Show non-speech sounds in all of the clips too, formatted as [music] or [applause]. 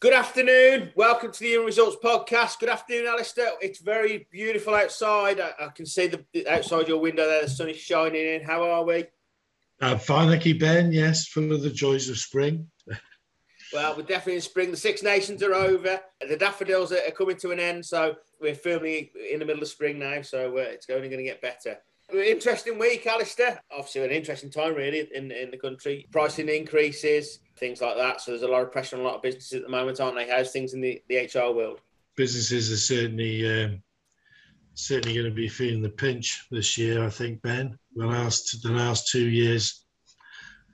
Good afternoon. Welcome to the Human Results podcast. Good afternoon, Alistair. It's very beautiful outside. I, I, can see the outside your window there. The sun is shining in. How are we? Uh, fine, thank you, Ben. Yes, full of the joys of spring. [laughs] well, we're definitely in spring. The Six Nations are over. The daffodils are coming to an end. So we're firmly in the middle of spring now. So uh, it's only going to get better. Interesting week, Alistair. Obviously, an interesting time really in, in the country. Pricing increases, things like that. So there's a lot of pressure on a lot of businesses at the moment, aren't they? How's things in the, the HR world? Businesses are certainly um, certainly going to be feeling the pinch this year. I think Ben. The last the last two years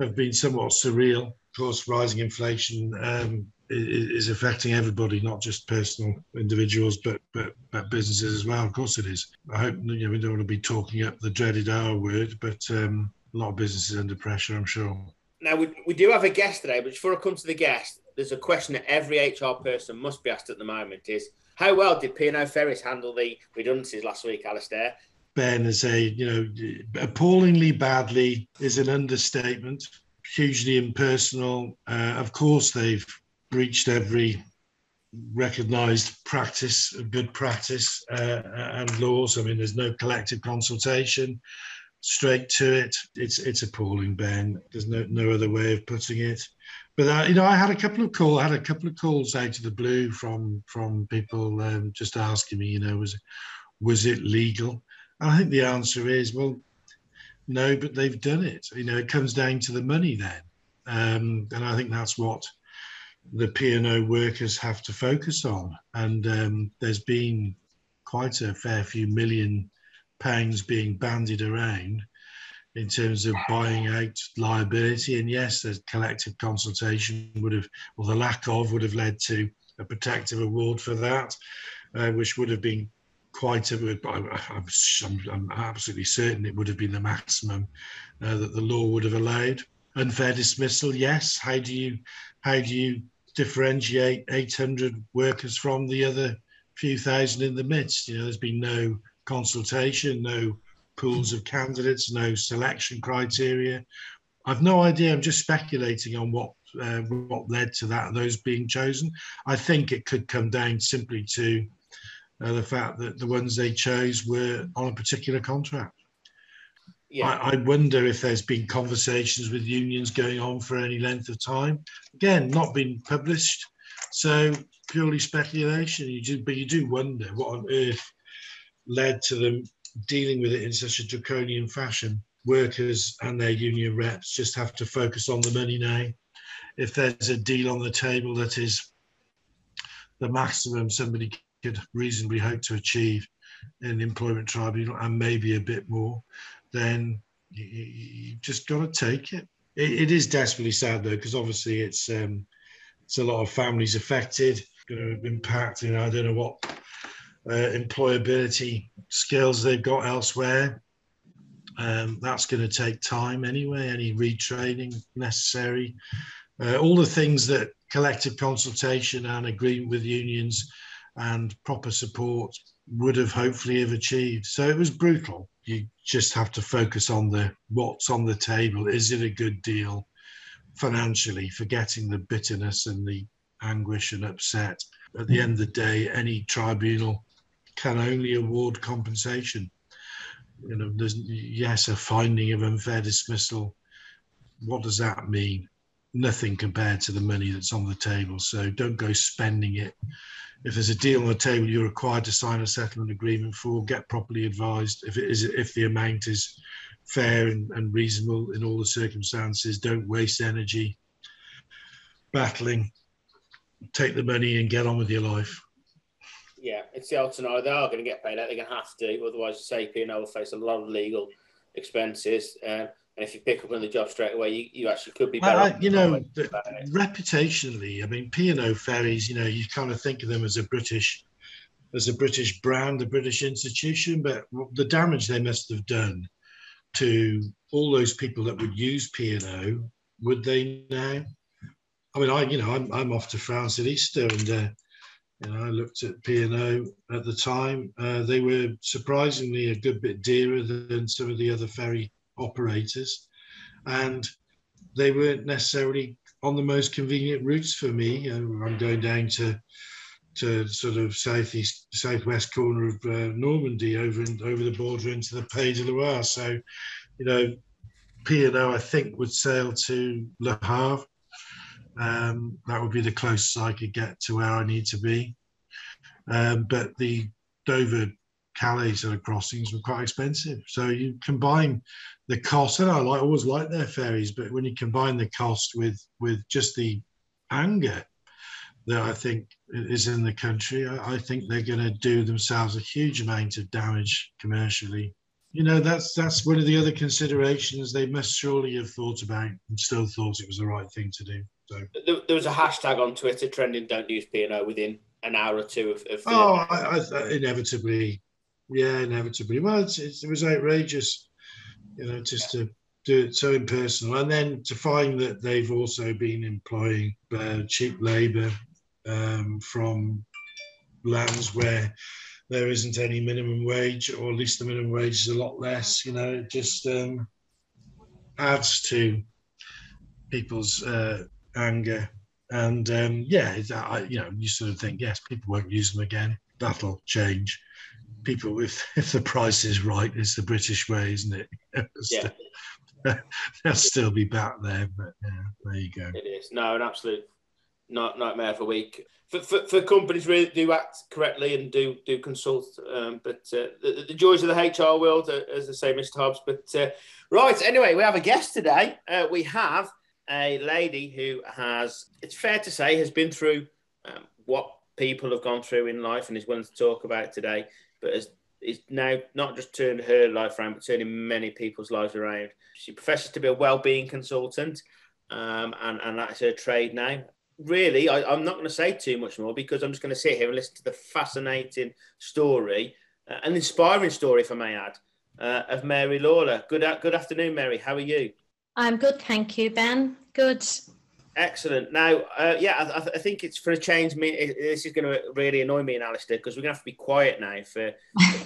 have been somewhat surreal. Of course, rising inflation um, is affecting everybody, not just personal individuals, but, but but businesses as well. Of course, it is. I hope you know, we don't want to be talking up the dreaded R word, but um, a lot of businesses under pressure, I'm sure. Now we, we do have a guest today, but before I come to the guest, there's a question that every HR person must be asked at the moment: is how well did P&O Ferries handle the redundancies last week, Alistair? Ben is a you know appallingly badly is an understatement. Hugely impersonal. Uh, of course, they've breached every recognized practice, good practice uh, and laws. I mean, there's no collective consultation. Straight to it. It's it's appalling, Ben. There's no no other way of putting it. But uh, you know, I had a couple of calls. I had a couple of calls out of the blue from from people um, just asking me, you know, was was it legal? And I think the answer is, well, no, but they've done it. You know, it comes down to the money then, um, and I think that's what the P&O workers have to focus on. And um, there's been quite a fair few million pounds being bandied around in terms of buying out liability. And yes, the collective consultation would have, or the lack of, would have led to a protective award for that, uh, which would have been quite a, I'm, I'm, absolutely certain it would have been the maximum uh, that the law would have allowed. Unfair dismissal, yes. How do you, how do you differentiate 800 workers from the other few thousand in the midst. You know, there's been no consultation, no pools of candidates, no selection criteria. I've no idea. I'm just speculating on what uh, what led to that those being chosen. I think it could come down simply to uh, the fact that the ones they chose were on a particular contract yeah. I, I, wonder if there's been conversations with unions going on for any length of time. Again, not been published, so purely speculation. You do, but you do wonder what on earth led to them dealing with it in such a draconian fashion. Workers and their union reps just have to focus on the money now. If there's a deal on the table that is the maximum somebody could reasonably hope to achieve in employment tribunal and maybe a bit more, then you, you just got to take it. it. it is desperately sad though, because obviously it's um, it's a lot of families affected, going to impact. You know, I don't know what uh, employability skills they've got elsewhere. Um, that's going to take time anyway. Any retraining necessary, uh, all the things that collective consultation and agreement with unions and proper support would have hopefully have achieved. So it was brutal you just have to focus on the what's on the table. Is it a good deal financially, forgetting the bitterness and the anguish and upset? At the end of the day, any tribunal can only award compensation. You know, there's yes, a finding of unfair dismissal. What does that mean? Nothing compared to the money that's on the table. So don't go spending it if there's a deal on the table you're required to sign a settlement agreement for, get properly advised. If it is, if the amount is fair and, and reasonable in all the circumstances, don't waste energy battling. Take the money and get on with your life. Yeah, it's the alternative. They are going to get paid out. They're going to have to, otherwise, say P&O will face a lot of legal expenses. Uh, and if you pick up on the job straight away, you, you actually could be better. I, you know, the, reputationally, I mean, P&O ferries, you know, you kind of think of them as a British, as a British brand, a British institution, but the damage they must have done to all those people that would use P&O, would they now? I mean, I, you know, I'm, I'm off to France at Easter and, uh, you know, I looked at P&O at the time. Uh, they were surprisingly a good bit dearer than some of the other ferry operators, and they weren't necessarily on the most convenient routes for me. I'm going down to to sort of southeast southwest corner of uh, Normandy over in, over the border into the Pays de Loire. So, you know, P and O I think would sail to Le Havre. Um, that would be the closest I could get to where I need to be. Um, but the Dover Calais sort of crossings were quite expensive. So you combine the cost, and I like always like their ferries, but when you combine the cost with with just the anger that I think is in the country, I, I think they're going to do themselves a huge amount of damage commercially. You know, that's that's one of the other considerations they must surely have thought about and still thought it was the right thing to do. So there, was a hashtag on Twitter trending "Don't use P and O" within an hour or two of. of oh, I, I, inevitably, yeah, inevitably. Well, it's, it's, it was outrageous, you know, just to do it so impersonal, and then to find that they've also been employing uh, cheap labour um, from lands where there isn't any minimum wage, or at least the minimum wage is a lot less. You know, it just um, adds to people's uh, anger. And um, yeah, I, you know, you sort of think, yes, people won't use them again. That'll change. People, if [laughs] if the price is right, it's the British way, isn't it? [laughs] yeah. [laughs] They'll still be back there, but yeah, there you go. It is no, an absolute nightmare of a week for, for, for, companies really do act correctly and do do consult. Um, but uh, the, the, joys of the HR world, uh, as I say, Mr. Hobbs. But uh, right, anyway, we have a guest today. Uh, we have a lady who has, it's fair to say, has been through um, what people have gone through in life and is willing to talk about today. But has is now not just turned her life around, but turning many people's lives around. She professes to be a well-being consultant, um, and and that's her trade now really, I, am not going to say too much more because I'm just going to sit here and listen to the fascinating story, uh, an inspiring story, if I may add, uh, of Mary Lawler. Good, good afternoon, Mary. How are you? I'm good, thank you, Ben. Good. Excellent. Now, uh, yeah, I, I, think it's for a change. Me, this is going to really annoy me and Alistair because we're going to have to be quiet now for,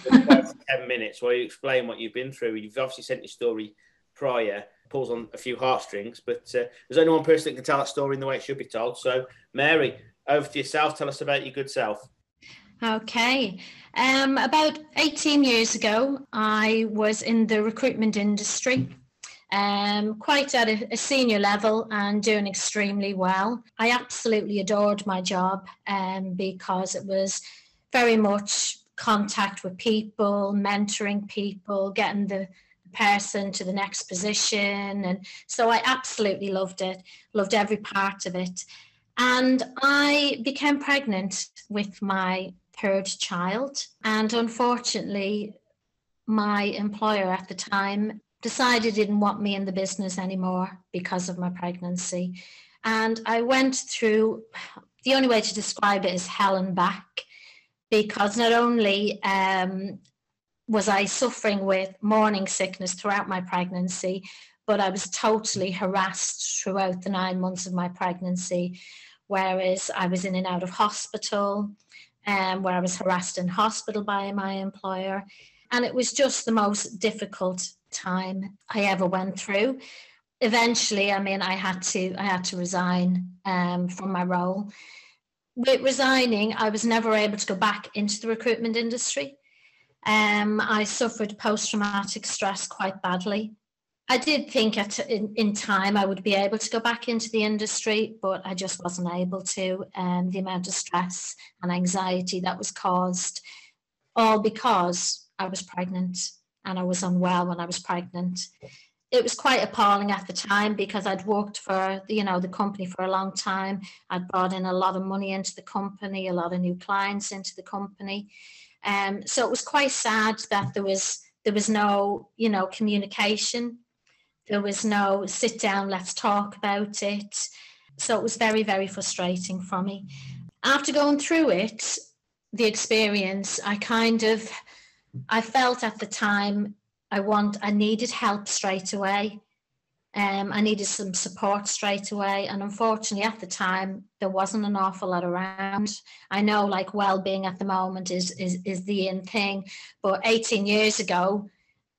for [laughs] ten minutes while you explain what you've been through. You've obviously sent your story prior pulls on a few heartstrings. But uh, there's only one person that can tell that story in the way it should be told. So, Mary, over to yourself. Tell us about your good self. Okay. Um, about 18 years ago, I was in the recruitment industry, um, quite at a, a, senior level and doing extremely well. I absolutely adored my job um, because it was very much contact with people, mentoring people, getting the person to the next position. And so I absolutely loved it, loved every part of it. And I became pregnant with my third child. And unfortunately, my employer at the time decided he didn't want me in the business anymore because of my pregnancy. And I went through the only way to describe it is hell and back because not only um, was I suffering with morning sickness throughout my pregnancy, but I was totally harassed throughout the nine months of my pregnancy. Whereas I was in and out of hospital, um, where I was harassed in hospital by my employer. And it was just the most difficult time I ever went through. Eventually, I mean, I had to I had to resign um, from my role. With resigning, I was never able to go back into the recruitment industry. Um, I suffered post traumatic stress quite badly. I did think at in, in, time I would be able to go back into the industry, but I just wasn't able to. Um, the amount of stress and anxiety that was caused, all because I was pregnant and I was unwell when I was pregnant. It was quite appalling at the time because I'd worked for you know the company for a long time. I'd brought in a lot of money into the company, a lot of new clients into the company, um, so it was quite sad that there was there was no you know communication. There was no sit down, let's talk about it. So it was very very frustrating for me. After going through it, the experience, I kind of I felt at the time I want I needed help straight away. Um, I needed some support straight away. And unfortunately, at the time, there wasn't an awful lot around. I know like well-being at the moment is, is, is the in thing, but 18 years ago,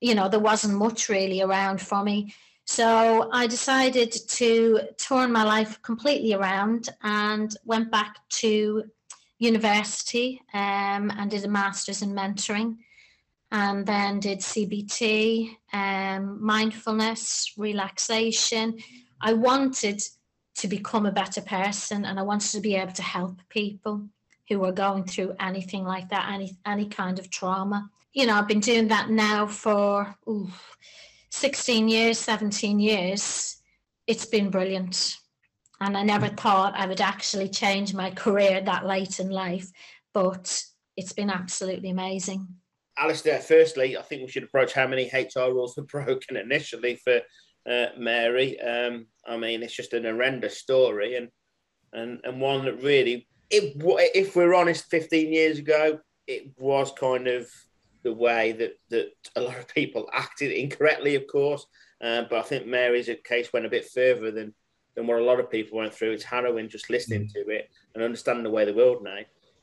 you know, there wasn't much really around for me. So I decided to turn my life completely around and went back to university um, and did a master's in mentoring and then did CBT, um, mindfulness, relaxation. I wanted to become a better person and I wanted to be able to help people who were going through anything like that, any any kind of trauma. You know, I've been doing that now for ooh, 16 years, 17 years. It's been brilliant. And I never thought I would actually change my career that late in life, but it's been absolutely amazing. Alistair, firstly, I think we should approach how many HR rules were [laughs] broken initially for uh, Mary. Um, I mean, it's just an horrendous story, and and and one that really, it, if we're honest, 15 years ago, it was kind of the way that that a lot of people acted incorrectly, of course. Uh, but I think Mary's case went a bit further than than what a lot of people went through. It's harrowing just listening to it and understanding the way the world now.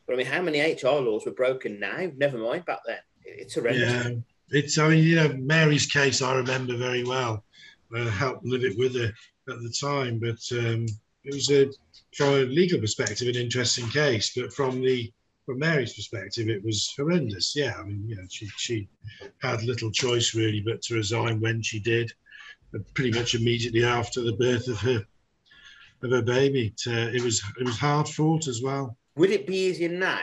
But I mean, how many HR laws were broken now? Never mind back then. It's horrendous. Yeah, it's. I mean, you know, Mary's case I remember very well. I helped live it with her at the time, but um, it was a from a legal perspective an interesting case. But from the from Mary's perspective, it was horrendous. Yeah, I mean, you know, she she had little choice really, but to resign when she did, pretty much immediately after the birth of her of her baby. It, uh, it was it was hard fought as well. Would it be easier now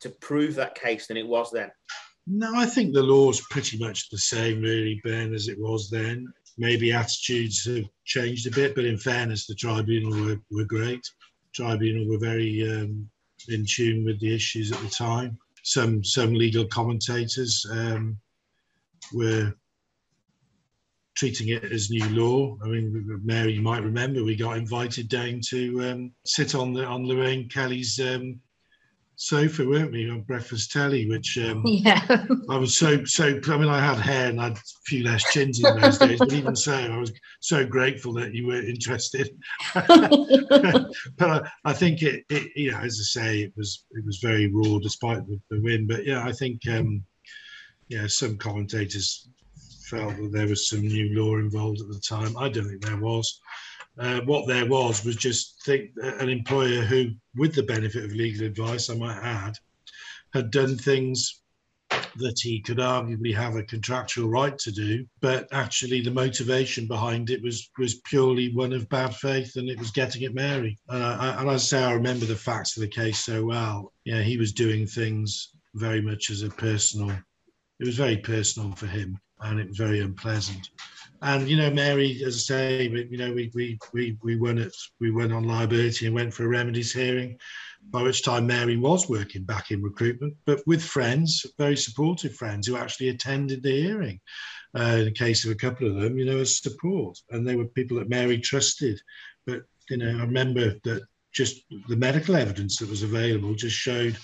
to prove that case than it was then? No, I think the law's pretty much the same, really, Ben, as it was then. Maybe attitudes have changed a bit, but in fairness, the tribunal were, were great. Tribunal were very um, in tune with the issues at the time. Some some legal commentators um, were treating it as new law. I mean, Mary, you might remember we got invited down to um, sit on the on Lorraine Kelly's um, sofa, weren't we, on breakfast telly? Which um, [laughs] yeah, I was so so. I mean, I had hair and I had a few less chins in those days, but even so, I was so grateful that you were interested. [laughs] but I, I think it, it, you know, as I say, it was it was very raw despite the, the win. But yeah, I think um, yeah, some commentators felt that there was some new law involved at the time. I don't think there was. Uh, what there was was just think an employer who, with the benefit of legal advice, I might add, had done things that he could arguably have a contractual right to do, but actually the motivation behind it was was purely one of bad faith, and it was getting at Mary. Uh, and I say, I remember the facts of the case so well. Yeah, he was doing things very much as a personal. It was very personal for him and it was very unpleasant. And you know, Mary, as I say, you know, we we we we went it. We went on liability and went for a remedies hearing. By which time Mary was working back in recruitment, but with friends, very supportive friends who actually attended the hearing. Uh, in the case of a couple of them, you know, as support, and they were people that Mary trusted. But you know, I remember that just the medical evidence that was available just showed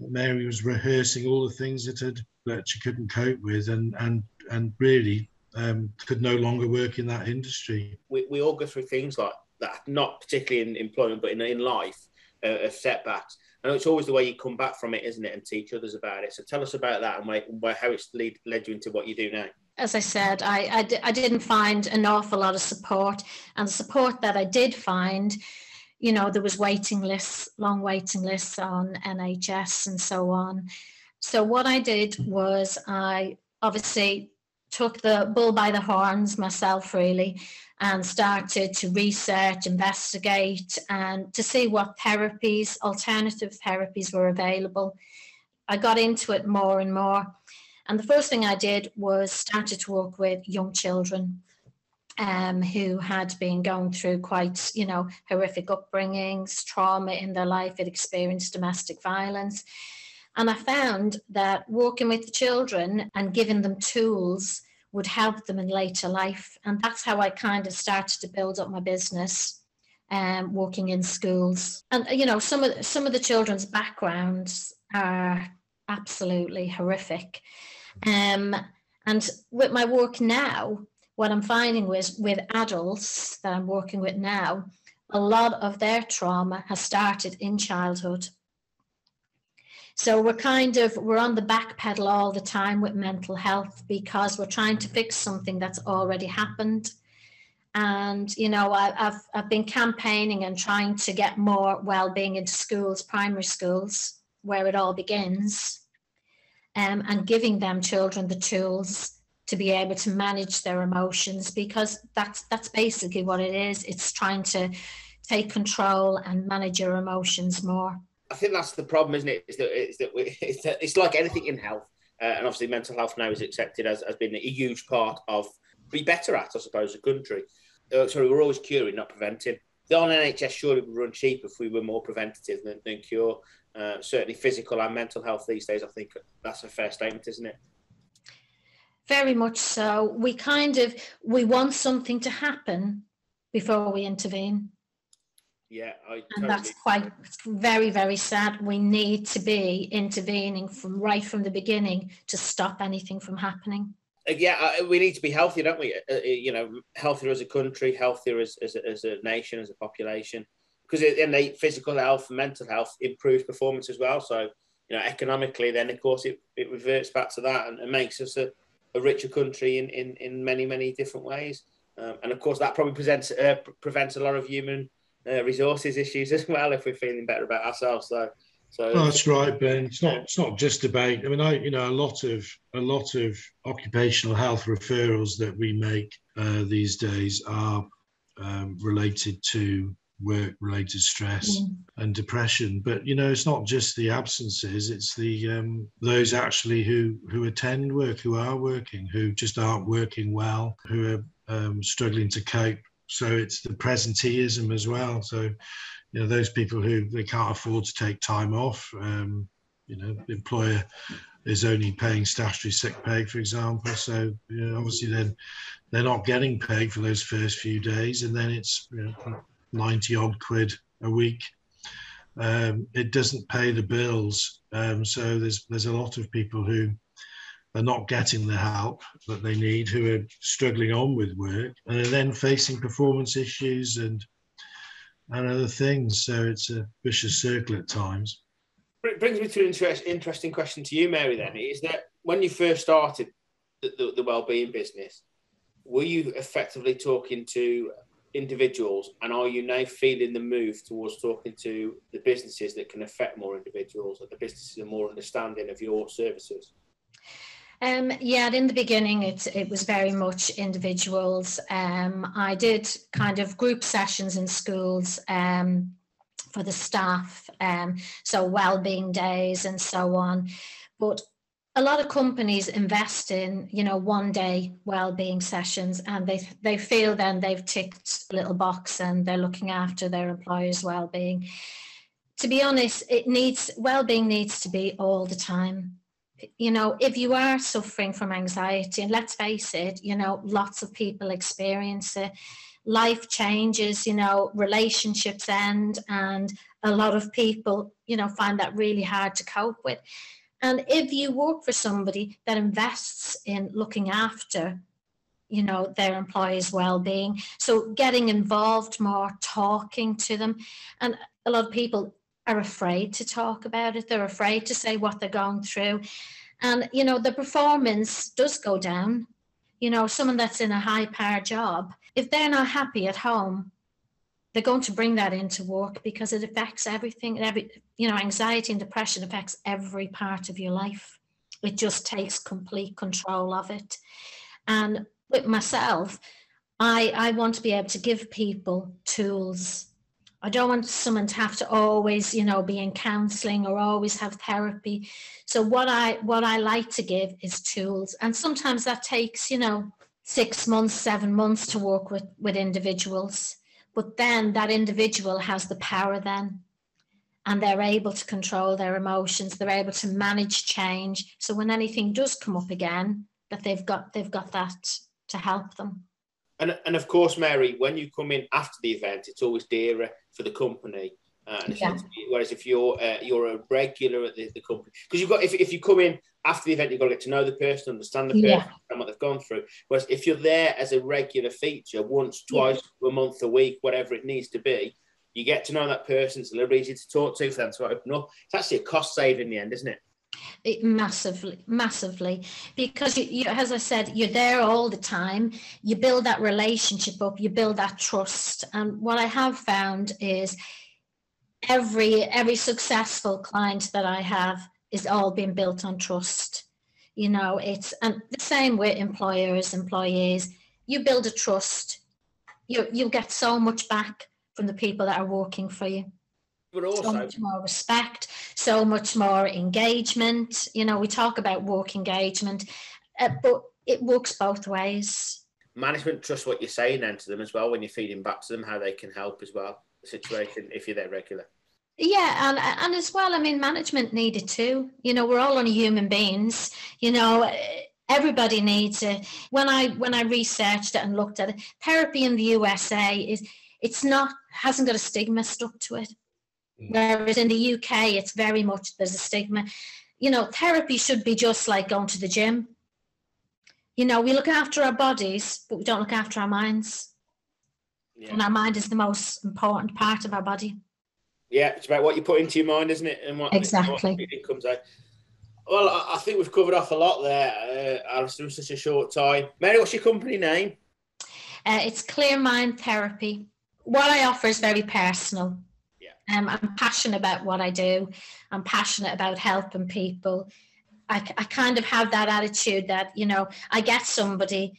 that Mary was rehearsing all the things that had that she couldn't cope with, and and and really um, could no longer work in that industry. We, we all go through things like that, not particularly in employment, but in, in life, uh, of setbacks. I know it's always the way you come back from it, isn't it, and teach others about it. So tell us about that and why, why how it's lead, led you into what you do now. As I said, I, I, I didn't find an awful lot of support, and the support that I did find you know there was waiting lists long waiting lists on nhs and so on so what i did was i obviously took the bull by the horns myself, really, and started to research, investigate, and to see what therapies, alternative therapies were available. I got into it more and more. And the first thing I did was started to work with young children um, who had been going through quite, you know, horrific upbringings, trauma in their life, had experienced domestic violence. And I found that working with the children and giving them tools would help them in later life. And that's how I kind of started to build up my business, um, working in schools. And you know, some of some of the children's backgrounds are absolutely horrific. Um, and with my work now, what I'm finding with with adults that I'm working with now, a lot of their trauma has started in childhood. So we're kind of we're on the back pedal all the time with mental health because we're trying to fix something that's already happened. And, you know, I, have I've been campaigning and trying to get more well-being into schools, primary schools, where it all begins, um, and giving them children the tools to be able to manage their emotions because that's that's basically what it is. It's trying to take control and manage your emotions more. I think that's the problem, isn't it? Is that it's that, we, [laughs] that it's like anything in health, uh, and obviously mental health now is accepted as has been a huge part of be better at, I suppose, a country. Uh, sorry, we're always curing, not preventing. The on NHS surely would run cheap if we were more preventative than, than cure. Uh, certainly, physical and mental health these days. I think that's a fair statement, isn't it? Very much so. We kind of we want something to happen before we intervene. Yeah, I and that's quite very very sad. We need to be intervening from right from the beginning to stop anything from happening. Uh, yeah, uh, we need to be healthier, don't we? Uh, you know, healthier as a country, healthier as, as, a, as a nation, as a population, because in the physical health, mental health improves performance as well. So, you know, economically, then of course it, it reverts back to that and, and makes us a, a richer country in, in, in many, many different ways. Um, and of course, that probably presents, uh, prevents a lot of human uh, resources issues [laughs] as well if we're feeling better about ourselves. So, so oh, that's right, Ben. It's not. It's not just about. I mean, I you know a lot of a lot of occupational health referrals that we make uh, these days are um, related to work-related stress mm. and depression. But you know, it's not just the absences; it's the um, those actually who who attend work, who are working, who just aren't working well, who are um, struggling to cope. So it's the presenteeism as well. So you know, those people who they can't afford to take time off. Um, you know, the employer is only paying statutory sick pay, for example. So you know, obviously, then they're not getting paid for those first few days, and then it's you know, 90 odd quid a week. Um, it doesn't pay the bills. Um, so there's there's a lot of people who are not getting the help that they need, who are struggling on with work, and are then facing performance issues and and other things. So it's a vicious circle at times. It brings me to an interest, interesting question to you, Mary. Then is that when you first started the, the, the well-being business, were you effectively talking to individuals and are you now feeling the move towards talking to the businesses that can affect more individuals or the businesses are more understanding of your services um, yeah, in the beginning, it, it was very much individuals. Um, I did kind of group sessions in schools um, for the staff, um, so well-being days and so on. But a lot of companies invest in you know one day well-being sessions and they they feel then they've ticked a little box and they're looking after their employers well-being to be honest it needs well-being needs to be all the time you know if you are suffering from anxiety and let's face it you know lots of people experience it. Life changes you know relationships end and a lot of people you know find that really hard to cope with. And if you work for somebody that invests in looking after, you know, their employees' well-being, so getting involved more, talking to them, and a lot of people are afraid to talk about it. They're afraid to say what they're going through, and you know, the performance does go down. You know, someone that's in a high-power job, if they're not happy at home, they're going to bring that into work because it affects everything every you know anxiety and depression affects every part of your life it just takes complete control of it and with myself i i want to be able to give people tools i don't want someone to have to always you know be in counseling or always have therapy. So what i what i like to give is tools. And sometimes that takes you know six months seven months to work with with individuals. But then that individual has the power then. And they're able to control their emotions. They're able to manage change. So when anything does come up again that they've got they've got that to help them. And, and of course mary when you come in after the event it's always dearer for the company uh, yeah. whereas if you're uh, you're a regular at the, the company because you've got if, if you come in after the event you've got to get to know the person understand the person yeah. and what they've gone through whereas if you're there as a regular feature once twice yeah. a month a week whatever it needs to be you get to know that person it's a little easier to talk to for them to open up it's actually a cost save in the end isn't it It massively, massively, because you, you, as I said, you're there all the time. You build that relationship up, you build that trust. And what I have found is every every successful client that I have is all being built on trust. You know, it's and the same with employers, employees. You build a trust, you you'll get so much back from the people that are working for you but also so much more respect, so much more engagement. You know, we talk about work engagement, uh, but it works both ways. Management trust what you're saying then to them as well when you're feeding back to them how they can help as well the situation if you're there regular. Yeah, and and as well, I mean, management needed too. You know, we're all only human beings. You know, everybody needs it. When I when I researched it and looked at it, therapy in the USA is it's not hasn't got a stigma stuck to it. Whereas in the UK, it's very much there's a stigma. You know, therapy should be just like going to the gym. You know, we look after our bodies, but we don't look after our minds. Yeah. And our mind is the most important part of our body. Yeah, it's about what you put into your mind, isn't it? And what exactly what it comes out. Well, I think we've covered off a lot there, uh, Alistair, in such a short time. Mary, what's your company name? Uh, it's Clear Mind Therapy. What I offer is very personal. Um, I'm passionate about what I do. I'm passionate about helping people. I, I kind of have that attitude that, you know, I get somebody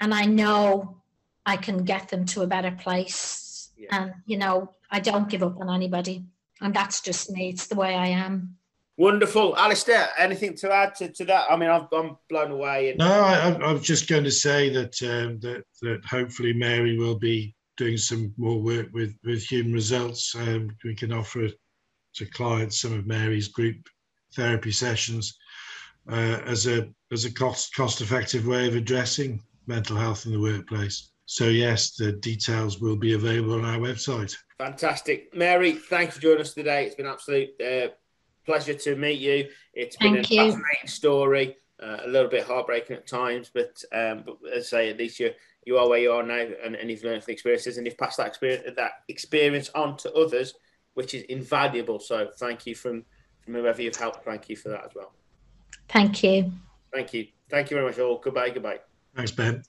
and I know I can get them to a better place. Yeah. And, you know, I don't give up on anybody. And that's just me. It's the way I am. Wonderful. Alistair, anything to add to, to that? I mean, I've, I'm blown away. And- no, I, I was just going to say that, um, that, that hopefully Mary will be doing some more work with with human results. Um, we can offer to clients some of Mary's group therapy sessions uh, as a as a cost cost effective way of addressing mental health in the workplace. So yes, the details will be available on our website. Fantastic, Mary. Thanks for joining us today. It's been absolute uh, pleasure to meet you. It's been Thank a you. fascinating story. Uh, a little bit heartbreaking at times, but um, but as I say, at least you're you are where you are now, and, and you've learned from the experiences, and you've passed that experience that experience on to others, which is invaluable. So thank you from from whoever you've helped. Thank you for that as well. Thank you. Thank you. Thank you very much all. Goodbye. Goodbye. Thanks, Ben.